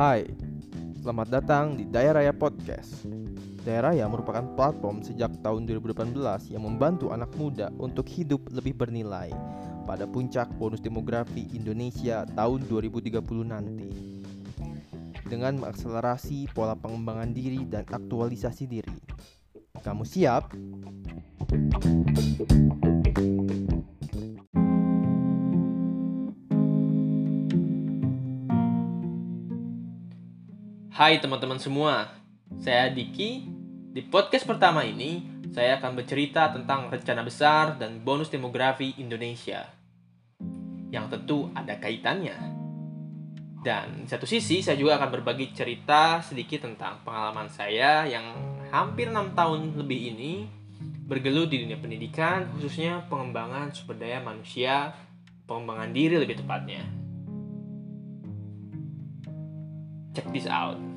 Hai, selamat datang di Daya Raya Podcast. Daya Raya merupakan platform sejak tahun 2018 yang membantu anak muda untuk hidup lebih bernilai pada puncak bonus demografi Indonesia tahun 2030 nanti. Dengan mengakselerasi pola pengembangan diri dan aktualisasi diri. Kamu siap? Hai teman-teman semua, saya Diki. Di podcast pertama ini, saya akan bercerita tentang rencana besar dan bonus demografi Indonesia. Yang tentu ada kaitannya. Dan di satu sisi, saya juga akan berbagi cerita sedikit tentang pengalaman saya yang hampir 6 tahun lebih ini bergelut di dunia pendidikan, khususnya pengembangan sumber daya manusia, pengembangan diri lebih tepatnya. Check this out.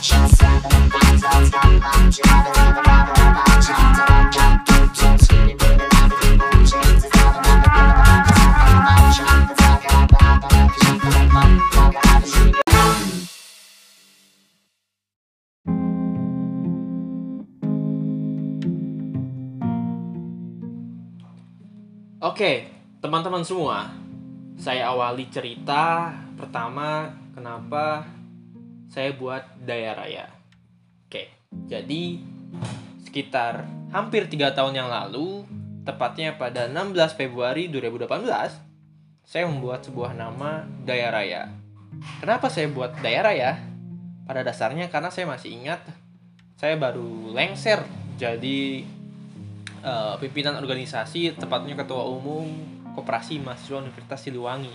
Oke, teman-teman semua, saya awali cerita pertama kenapa saya buat Daya Raya. Oke, jadi sekitar hampir tiga tahun yang lalu, tepatnya pada 16 Februari 2018, saya membuat sebuah nama Daya Raya. Kenapa saya buat Daya Raya? Pada dasarnya karena saya masih ingat saya baru lengser jadi uh, pimpinan organisasi, tepatnya ketua umum Koperasi Mahasiswa Universitas Siliwangi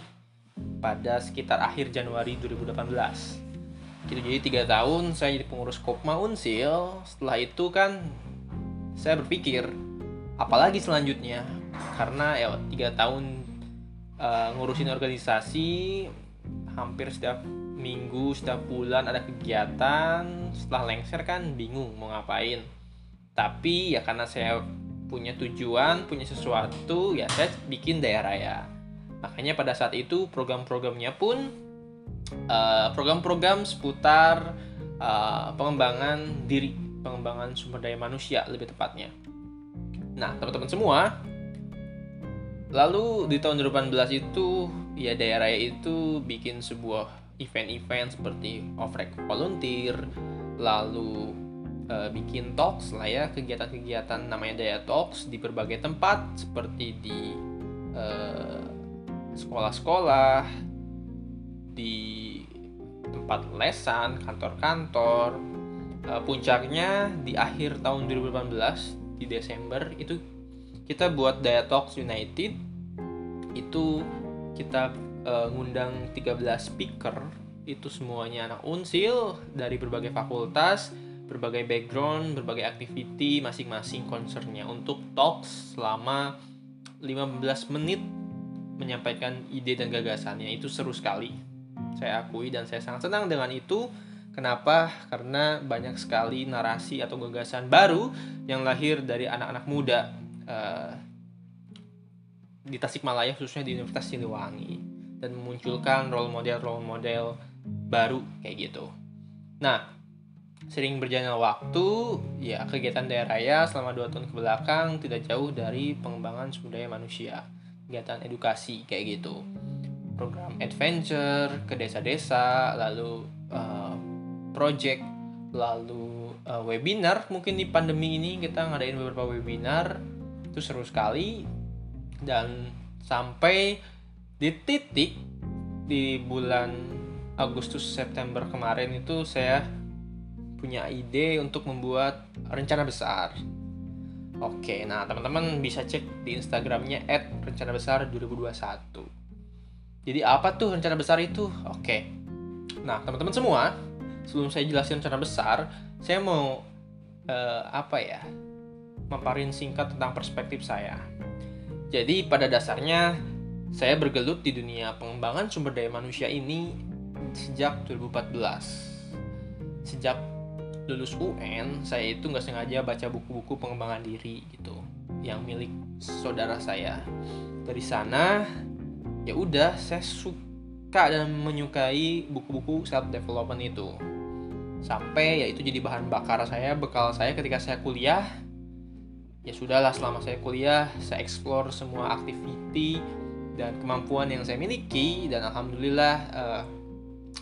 pada sekitar akhir Januari 2018. Gitu, jadi tiga tahun saya jadi pengurus Kopma Unsil. Setelah itu kan saya berpikir apalagi selanjutnya karena ya tiga tahun uh, ngurusin organisasi hampir setiap minggu setiap bulan ada kegiatan setelah lengser kan bingung mau ngapain tapi ya karena saya punya tujuan, punya sesuatu, ya saya bikin daerah ya. Makanya pada saat itu program-programnya pun uh, program-program seputar uh, pengembangan diri, pengembangan sumber daya manusia lebih tepatnya. Nah, teman-teman semua, lalu di tahun 2018 itu ya daerah itu bikin sebuah event-event seperti off volunteer, lalu uh, bikin talks lah ya kegiatan-kegiatan namanya Daya Talks di berbagai tempat seperti di sekolah sekolah-sekolah di tempat lesan kantor-kantor uh, puncaknya di akhir tahun 2018 di Desember itu kita buat Daya Talks United. Itu kita uh, ngundang 13 speaker. Itu semuanya anak unsil dari berbagai fakultas berbagai background, berbagai activity masing-masing concernnya untuk talks selama 15 menit menyampaikan ide dan gagasannya. Itu seru sekali. Saya akui dan saya sangat senang dengan itu. Kenapa? Karena banyak sekali narasi atau gagasan baru yang lahir dari anak-anak muda uh, di Tasikmalaya khususnya di Universitas Siliwangi dan memunculkan role model role model baru kayak gitu. Nah, Sering berjalannya waktu, ya kegiatan daerah raya selama dua tahun ke belakang tidak jauh dari pengembangan sumber daya manusia, kegiatan edukasi kayak gitu, program adventure ke desa-desa, lalu uh, project, lalu uh, webinar. Mungkin di pandemi ini kita ngadain beberapa webinar, itu seru sekali dan sampai di titik di bulan Agustus September kemarin itu saya punya ide untuk membuat rencana besar. Oke, nah teman-teman bisa cek di Instagramnya @rencana_besar2021. Jadi apa tuh rencana besar itu? Oke. Nah teman-teman semua, sebelum saya jelasin rencana besar, saya mau uh, apa ya? Memaparin singkat tentang perspektif saya. Jadi pada dasarnya saya bergelut di dunia pengembangan sumber daya manusia ini sejak 2014. Sejak lulus UN saya itu nggak sengaja baca buku-buku pengembangan diri gitu yang milik saudara saya. Dari sana ya udah saya suka dan menyukai buku-buku self development itu. Sampai ya itu jadi bahan bakar saya, bekal saya ketika saya kuliah. Ya sudahlah selama saya kuliah, saya explore semua activity dan kemampuan yang saya miliki dan alhamdulillah uh,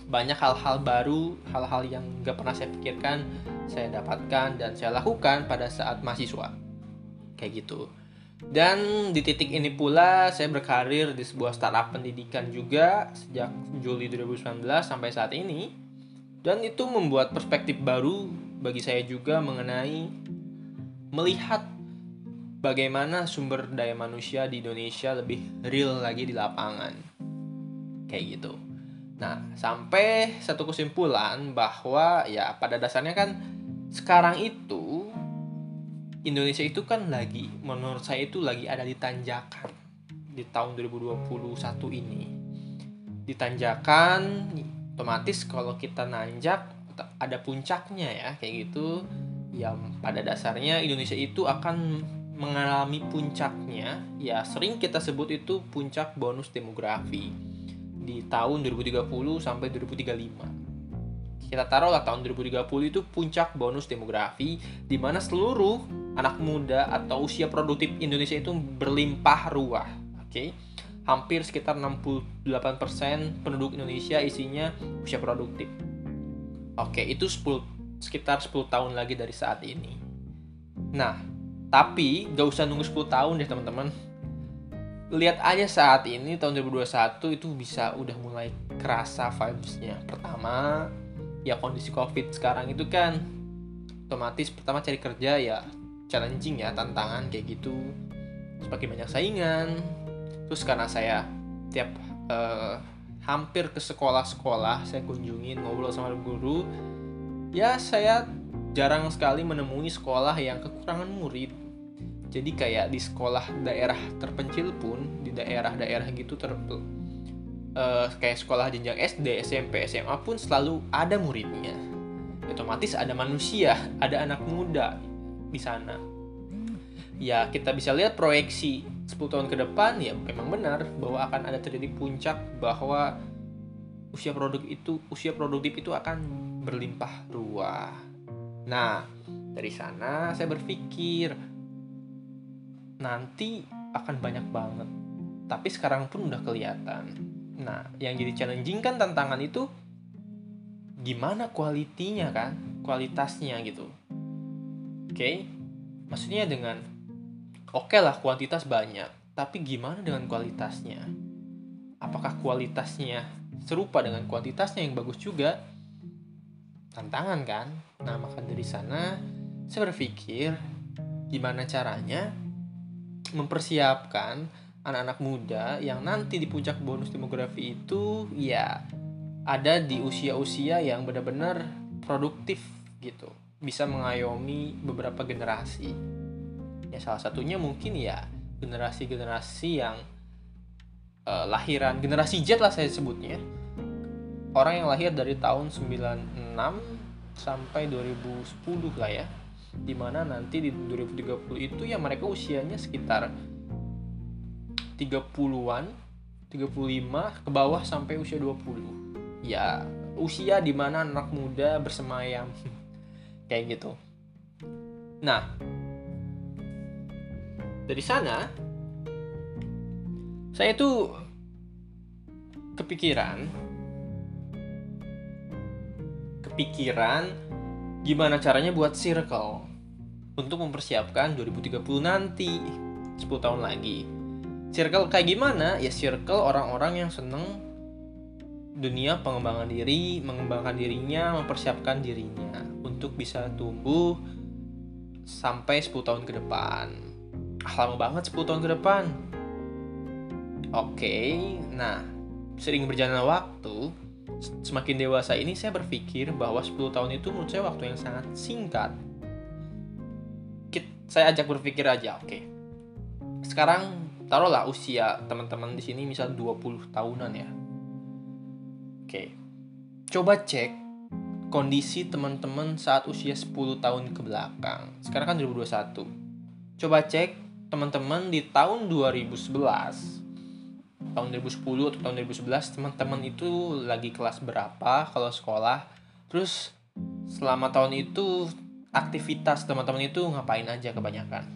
banyak hal-hal baru, hal-hal yang gak pernah saya pikirkan, saya dapatkan dan saya lakukan pada saat mahasiswa. Kayak gitu. Dan di titik ini pula saya berkarir di sebuah startup pendidikan juga sejak Juli 2019 sampai saat ini. Dan itu membuat perspektif baru bagi saya juga mengenai melihat bagaimana sumber daya manusia di Indonesia lebih real lagi di lapangan. Kayak gitu. Nah, sampai satu kesimpulan bahwa ya pada dasarnya kan sekarang itu Indonesia itu kan lagi menurut saya itu lagi ada di tanjakan di tahun 2021 ini. Di tanjakan otomatis kalau kita nanjak ada puncaknya ya kayak gitu. Yang pada dasarnya Indonesia itu akan mengalami puncaknya ya sering kita sebut itu puncak bonus demografi di tahun 2030 sampai 2035. Kita taruhlah tahun 2030 itu puncak bonus demografi di mana seluruh anak muda atau usia produktif Indonesia itu berlimpah ruah. Oke. Okay? Hampir sekitar 68% penduduk Indonesia isinya usia produktif. Oke, okay, itu 10 sekitar 10 tahun lagi dari saat ini. Nah, tapi gak usah nunggu 10 tahun deh teman-teman lihat aja saat ini tahun 2021 itu bisa udah mulai kerasa vibesnya pertama ya kondisi covid sekarang itu kan otomatis pertama cari kerja ya challenging ya tantangan kayak gitu. Semakin banyak saingan. Terus karena saya tiap uh, hampir ke sekolah-sekolah saya kunjungin ngobrol sama guru ya saya jarang sekali menemui sekolah yang kekurangan murid. Jadi kayak di sekolah daerah terpencil pun di daerah-daerah gitu ter uh, kayak sekolah jenjang SD SMP SMA pun selalu ada muridnya. Otomatis ada manusia ada anak muda di sana. Ya kita bisa lihat proyeksi 10 tahun ke depan ya memang benar bahwa akan ada terjadi puncak bahwa usia produk itu usia produktif itu akan berlimpah ruah. Nah, dari sana saya berpikir nanti akan banyak banget. Tapi sekarang pun udah kelihatan. Nah yang jadi challenging kan tantangan itu gimana kualitinya kan kualitasnya gitu oke. Okay? maksudnya dengan oke okay lah kuantitas banyak tapi gimana dengan kualitasnya? Apakah kualitasnya serupa dengan kuantitasnya yang bagus juga? Tantangan kan? Nah maka dari sana saya berpikir gimana caranya mempersiapkan anak-anak muda yang nanti di puncak bonus demografi itu ya ada di usia-usia yang benar-benar produktif gitu bisa mengayomi beberapa generasi. Ya salah satunya mungkin ya generasi-generasi yang uh, lahiran generasi Z lah saya sebutnya. Orang yang lahir dari tahun 96 sampai 2010 lah ya. Di mana nanti di 2030 itu ya mereka usianya sekitar 30-an 35 ke bawah sampai usia 20 ya usia di mana anak muda bersemayam kayak gitu. Nah dari sana saya tuh kepikiran kepikiran gimana caranya buat circle untuk mempersiapkan 2030 nanti 10 tahun lagi. Circle kayak gimana? Ya circle orang-orang yang seneng dunia pengembangan diri mengembangkan dirinya mempersiapkan dirinya untuk bisa tumbuh sampai 10 tahun ke depan ah, lama banget 10 tahun ke depan oke okay, nah sering berjalan waktu semakin dewasa ini saya berpikir bahwa 10 tahun itu menurut saya waktu yang sangat singkat. Saya ajak berpikir aja, oke. Okay. Sekarang taruhlah usia teman-teman di sini misal 20 tahunan ya. Oke. Okay. Coba cek kondisi teman-teman saat usia 10 tahun ke belakang. Sekarang kan 2021. Coba cek teman-teman di tahun 2011 tahun 2010 atau tahun 2011 teman-teman itu lagi kelas berapa kalau sekolah terus selama tahun itu aktivitas teman-teman itu ngapain aja kebanyakan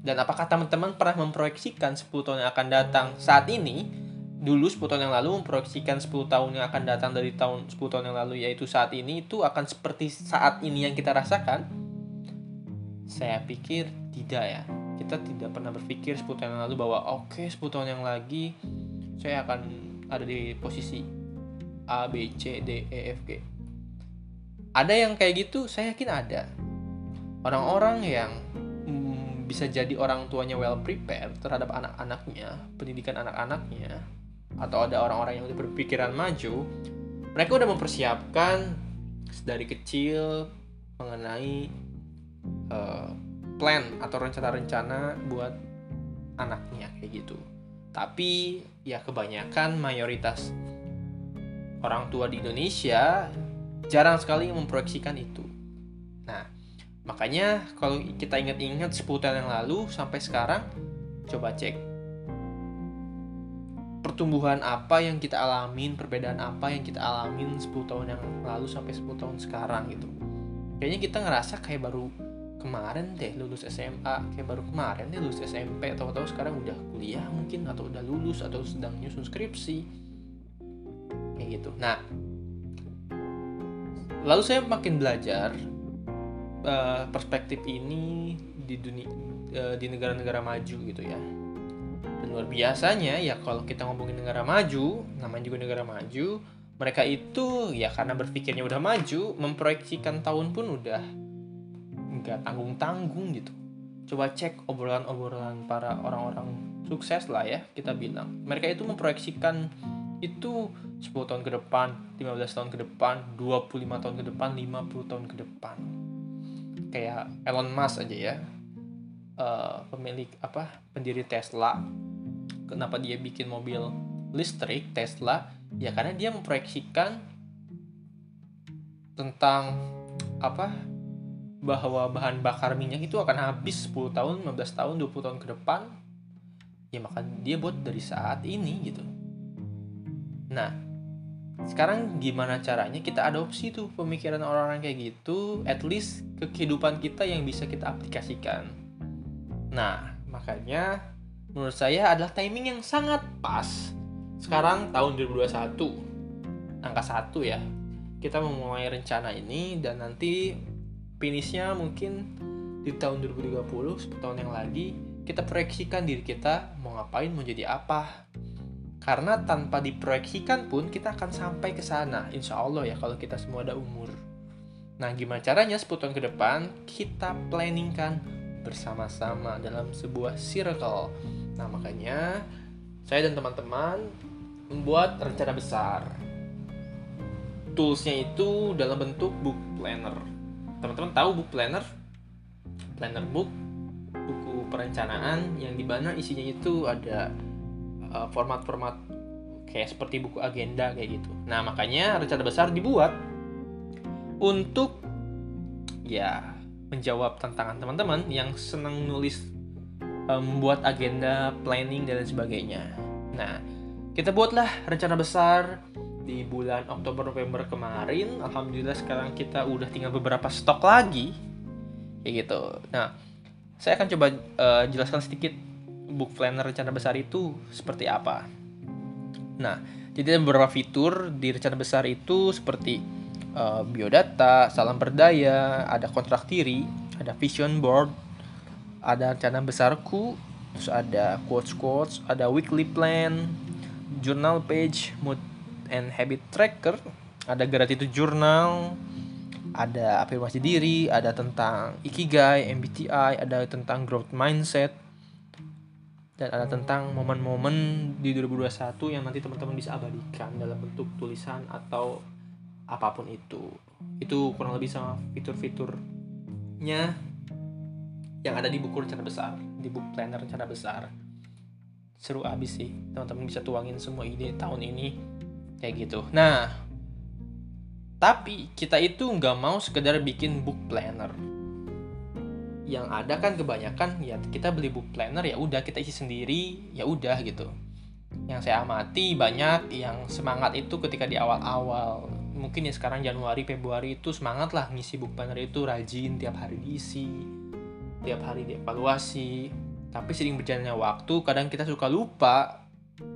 dan apakah teman-teman pernah memproyeksikan 10 tahun yang akan datang saat ini dulu 10 tahun yang lalu memproyeksikan 10 tahun yang akan datang dari tahun 10 tahun yang lalu yaitu saat ini itu akan seperti saat ini yang kita rasakan? Saya pikir tidak ya. Kita tidak pernah berpikir 10 tahun yang lalu bahwa oke okay, 10 tahun yang lagi saya akan ada di posisi A, B, C, D, E, F, G. Ada yang kayak gitu? Saya yakin ada. Orang-orang yang hmm, bisa jadi orang tuanya well prepared terhadap anak-anaknya pendidikan anak-anaknya atau ada orang-orang yang berpikiran maju, mereka udah mempersiapkan dari kecil mengenai uh, plan atau rencana-rencana buat anaknya kayak gitu. Tapi ya kebanyakan mayoritas orang tua di Indonesia jarang sekali memproyeksikan itu. Nah, makanya kalau kita ingat-ingat 10 tahun yang lalu sampai sekarang coba cek pertumbuhan apa yang kita alamin, perbedaan apa yang kita alamin 10 tahun yang lalu sampai 10 tahun sekarang gitu. Kayaknya kita ngerasa kayak baru kemarin deh lulus SMA, kayak baru kemarin deh lulus SMP, tahu-tahu sekarang udah kuliah mungkin atau udah lulus atau sedang nyusun skripsi. Kayak gitu. Nah, lalu saya makin belajar uh, perspektif ini di dunia uh, di negara-negara maju gitu ya dan luar biasanya ya kalau kita ngomongin negara maju, namanya juga negara maju, mereka itu ya karena berpikirnya udah maju, memproyeksikan tahun pun udah nggak tanggung-tanggung gitu. Coba cek obrolan-obrolan para orang-orang sukses lah ya kita bilang. Mereka itu memproyeksikan itu 10 tahun ke depan, 15 tahun ke depan, 25 tahun ke depan, 50 tahun ke depan. Kayak Elon Musk aja ya. Uh, pemilik apa pendiri Tesla kenapa dia bikin mobil listrik Tesla ya karena dia memproyeksikan tentang apa bahwa bahan bakar minyak itu akan habis 10 tahun, 15 tahun, 20 tahun ke depan. Ya maka dia buat dari saat ini gitu. Nah, sekarang gimana caranya kita adopsi tuh pemikiran orang-orang kayak gitu, at least ke kehidupan kita yang bisa kita aplikasikan. Nah, makanya menurut saya adalah timing yang sangat pas. Sekarang tahun 2021, angka satu ya. Kita memulai rencana ini dan nanti finishnya mungkin di tahun 2030, 10 tahun yang lagi, kita proyeksikan diri kita mau ngapain, mau jadi apa. Karena tanpa diproyeksikan pun kita akan sampai ke sana, insya Allah ya kalau kita semua ada umur. Nah, gimana caranya 10 tahun ke depan kita planningkan bersama-sama dalam sebuah circle Nah, makanya saya dan teman-teman membuat rencana besar. Toolsnya itu dalam bentuk book planner. Teman-teman tahu book planner? Planner book, buku perencanaan yang di mana isinya itu ada uh, format-format kayak seperti buku agenda kayak gitu. Nah, makanya rencana besar dibuat untuk ya menjawab tantangan teman-teman yang senang nulis membuat agenda, planning dan sebagainya. Nah, kita buatlah rencana besar di bulan Oktober November kemarin. Alhamdulillah sekarang kita udah tinggal beberapa stok lagi. Kayak gitu. Nah, saya akan coba uh, jelaskan sedikit book planner rencana besar itu seperti apa. Nah, jadi ada beberapa fitur di rencana besar itu seperti uh, biodata, salam berdaya, ada kontrak diri, ada vision board, ada rencana besarku terus ada quotes quotes ada weekly plan journal page mood and habit tracker ada gratitude journal ada afirmasi diri ada tentang ikigai MBTI ada tentang growth mindset dan ada tentang momen-momen di 2021 yang nanti teman-teman bisa abadikan dalam bentuk tulisan atau apa pun itu. Itu kurang lebih sama fitur-fiturnya yang ada di buku rencana besar di buku planner rencana besar. Seru abis sih teman-teman bisa tuangin semua ide tahun ini kayak gitu. Nah tapi kita itu nggak mau sekedar bikin book planner. Yang ada kan kebanyakan ya kita beli book planner ya udah kita isi sendiri ya udah gitu. Yang saya amati banyak yang semangat itu ketika di awal-awal mungkin ya sekarang Januari Februari itu semangat lah ngisi book planner itu rajin tiap hari diisi tiap hari dievaluasi tapi sering berjalannya waktu kadang kita suka lupa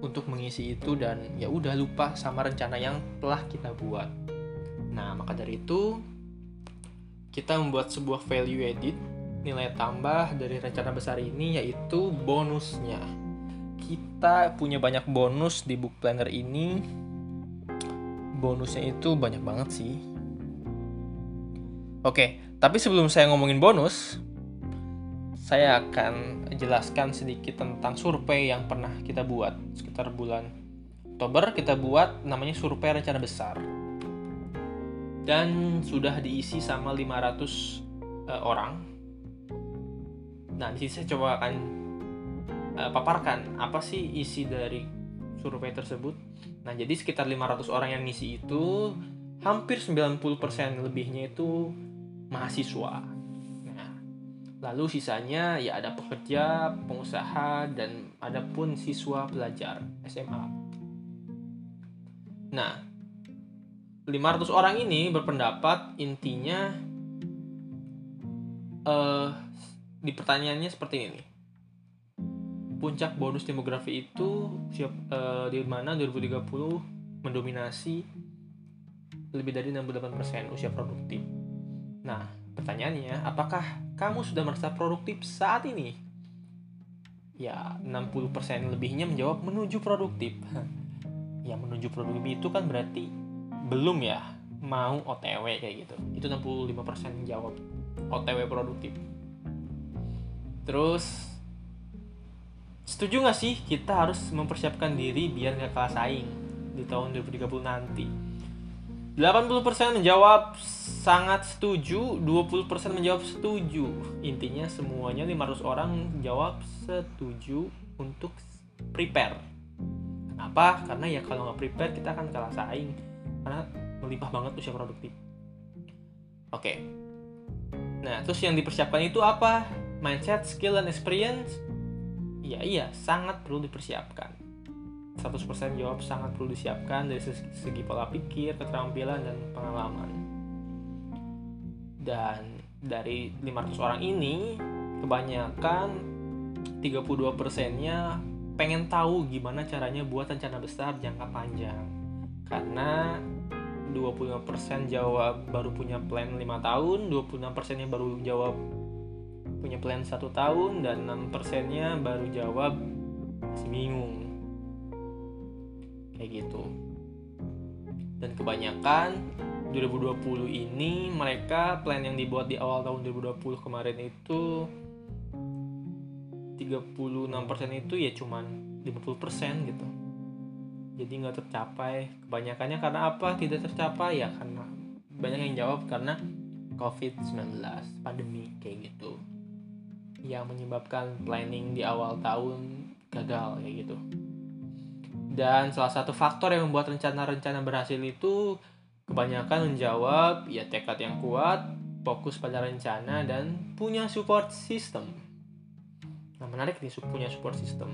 untuk mengisi itu dan ya udah lupa sama rencana yang telah kita buat nah maka dari itu kita membuat sebuah value edit nilai tambah dari rencana besar ini yaitu bonusnya. Kita punya banyak bonus di book planner ini. Bonusnya itu banyak banget sih. Oke, tapi sebelum saya ngomongin bonus, saya akan jelaskan sedikit tentang survei yang pernah kita buat sekitar bulan Oktober kita buat namanya survei rencana besar dan sudah diisi sama 500 uh, orang Nah, di sini saya coba akan uh, paparkan apa sih isi dari survei tersebut. Nah, jadi sekitar 500 orang yang ngisi itu hampir 90% lebihnya itu mahasiswa. Nah, lalu sisanya ya ada pekerja, pengusaha dan ada pun siswa pelajar SMA. Nah, 500 orang ini berpendapat intinya uh, di pertanyaannya seperti ini puncak bonus demografi itu siap uh, di mana 2030 mendominasi lebih dari 68% usia produktif. Nah, pertanyaannya, apakah kamu sudah merasa produktif saat ini? Ya, 60% lebihnya menjawab menuju produktif. ya, menuju produktif itu kan berarti belum ya mau OTW kayak gitu. Itu 65% jawab OTW produktif. Terus setuju nggak sih kita harus mempersiapkan diri biar nggak kalah saing di tahun 2030 nanti? 80% menjawab sangat setuju, 20% menjawab setuju. Intinya semuanya 500 orang jawab setuju untuk prepare. Kenapa? Karena ya kalau nggak prepare kita akan kalah saing karena melimpah banget usia produktif. Oke. Nah, terus yang dipersiapkan itu apa? mindset, skill, dan experience, ya iya, sangat perlu dipersiapkan. 100% jawab sangat perlu disiapkan dari segi pola pikir, keterampilan, dan pengalaman. Dan dari 500 orang ini, kebanyakan 32%-nya pengen tahu gimana caranya buat rencana besar jangka panjang. Karena 25% jawab baru punya plan 5 tahun, 26% yang baru jawab punya plan satu tahun dan 6 persennya baru jawab masih bingung. Kayak gitu. Dan kebanyakan 2020 ini mereka plan yang dibuat di awal tahun 2020 kemarin itu 36% itu ya cuman 50% gitu. Jadi nggak tercapai. Kebanyakannya karena apa? Tidak tercapai ya karena banyak yang jawab karena COVID-19 pandemi kayak gitu yang menyebabkan planning di awal tahun gagal kayak gitu. Dan salah satu faktor yang membuat rencana-rencana berhasil itu kebanyakan menjawab ya tekad yang kuat, fokus pada rencana dan punya support system. Nah, menarik nih punya support system.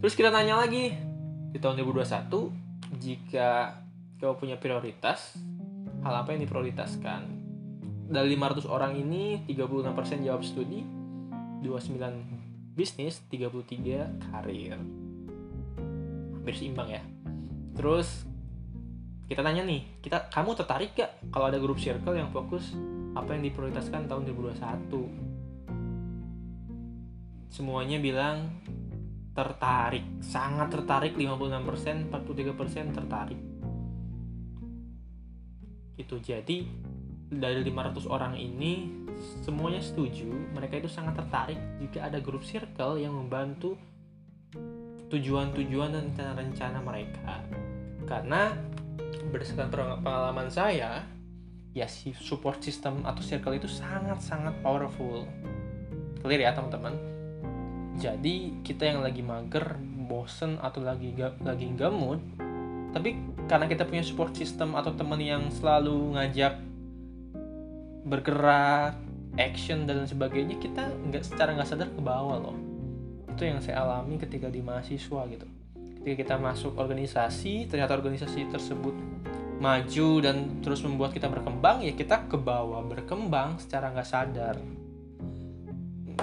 Terus kita tanya lagi di tahun 2021 jika kau punya prioritas, hal apa yang diprioritaskan? Dari 500 orang ini 36% jawab studi, 29 bisnis 33 karir. Hampir seimbang ya. Terus kita tanya nih kita kamu tertarik gak kalau ada grup circle yang fokus apa yang diprioritaskan tahun 2021 semuanya bilang tertarik sangat tertarik 56% 43% tertarik. Itu jadi dari 500 orang ini semuanya setuju mereka itu sangat tertarik jika ada grup circle yang membantu tujuan-tujuan dan rencana-rencana mereka. Karena berdasarkan pengalaman saya ya si support system atau circle itu sangat-sangat powerful. Clear ya teman-teman? Jadi kita yang lagi mager bosen atau lagi lagi nggak mood tapi karena kita punya support system atau teman yang selalu ngajak bergerak action dan sebagainya kita nggak secara nggak sadar ke bawah loh. Itu yang saya alami ketika di mahasiswa gitu. Ketika kita masuk organisasi ternyata organisasi tersebut maju dan terus membuat kita berkembang ya kita ke bawah berkembang secara nggak sadar.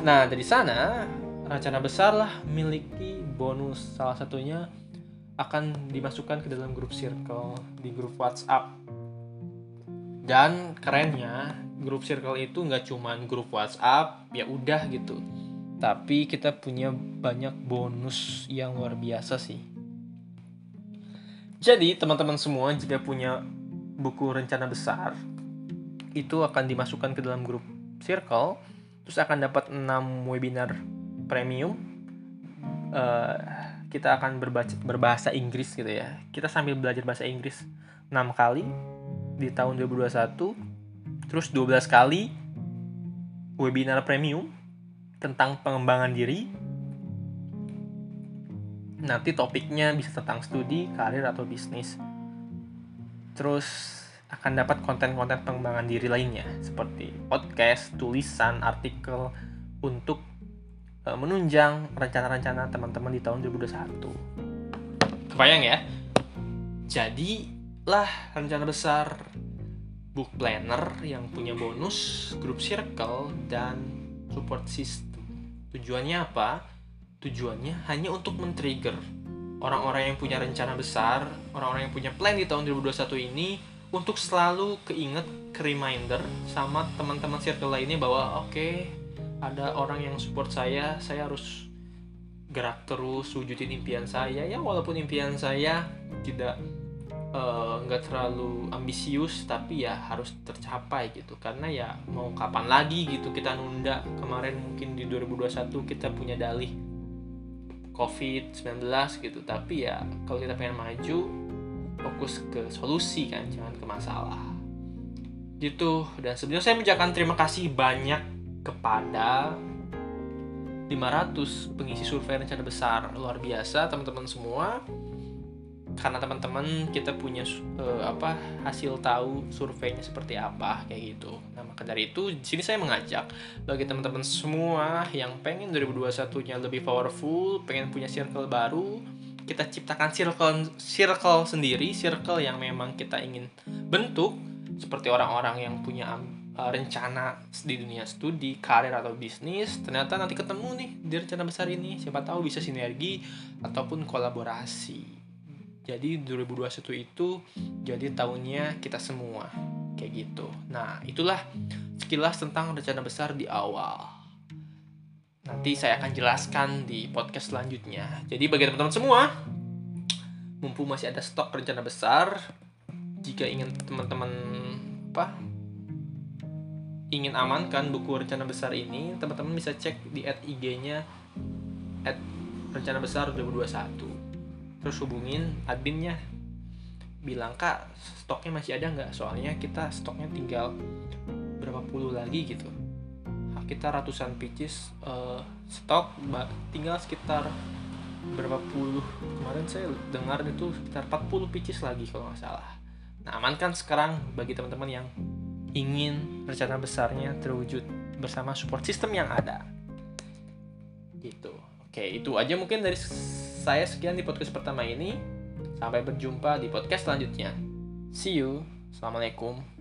Nah dari sana rencana besar lah miliki bonus. Salah satunya akan dimasukkan ke dalam grup circle di grup WhatsApp. Dan kerennya grup circle itu nggak cuman grup WhatsApp ya udah gitu. Tapi kita punya banyak bonus yang luar biasa sih. Jadi teman-teman semua jika punya buku rencana besar itu akan dimasukkan ke dalam grup circle terus akan dapat 6 webinar premium. Uh, kita akan berbaca, berbahasa Inggris gitu ya. Kita sambil belajar bahasa Inggris 6 kali di tahun 2021 terus 12 kali webinar premium tentang pengembangan diri. Nanti topiknya bisa tentang studi, karir atau bisnis. Terus akan dapat konten-konten pengembangan diri lainnya seperti podcast, tulisan, artikel untuk uh, menunjang rencana-rencana teman-teman di tahun 2021 kebayang ya? Jadilah rencana besar book planner yang punya bonus, grup circle, dan support system. Tujuannya apa? Tujuannya hanya untuk men-trigger orang-orang yang punya rencana besar, orang-orang yang punya plan di tahun 2021 ini untuk selalu keinget, ke reminder sama teman-teman circle lainnya bahwa oke, okay, ada orang yang support saya, saya harus gerak terus wujudin impian saya ya walaupun impian saya tidak nggak uh, terlalu ambisius tapi ya harus tercapai gitu. Karena ya mau kapan lagi gitu kita nunda. Kemarin mungkin di 2021 kita punya dalih COVID-19 gitu. Tapi ya kalau kita pengen maju fokus ke solusi kan jangan ke masalah. Gitu. Dan sebenarnya saya mengucapkan terima kasih banyak kepada 500 pengisi survei rencana besar. Luar biasa teman-teman semua karena teman-teman kita punya uh, apa hasil tahu surveinya seperti apa kayak gitu. Nah maka dari itu di sini saya mengajak bagi teman-teman semua yang pengen 2021-nya lebih powerful, pengen punya circle baru, kita ciptakan circle circle sendiri, circle yang memang kita ingin bentuk seperti orang-orang yang punya uh, rencana di dunia studi, karir atau bisnis, ternyata nanti ketemu nih di rencana besar ini, siapa tahu bisa sinergi ataupun kolaborasi jadi 2021 itu jadi tahunnya kita semua kayak gitu. Nah, itulah sekilas tentang rencana besar di awal. Nanti saya akan jelaskan di podcast selanjutnya. Jadi bagi teman-teman semua, mumpung masih ada stok rencana besar, jika ingin teman-teman apa ingin amankan buku rencana besar ini, teman-teman bisa cek di @ig-nya rencana besar 2021 terus hubungin adminnya. Bilang kak stoknya masih ada nggak? Soalnya kita stoknya tinggal berapa puluh lagi gitu. Kita ratusan pieces uh, stok tinggal sekitar berapa puluh. Kemarin saya dengar itu sekitar 40 pieces lagi kalau nggak salah. Nah amankan sekarang bagi teman-teman yang ingin rencana besarnya terwujud bersama support system yang ada. Gitu oke itu aja mungkin dari saya sekian di podcast pertama ini. Sampai berjumpa di podcast selanjutnya. See you. Assalamualaikum.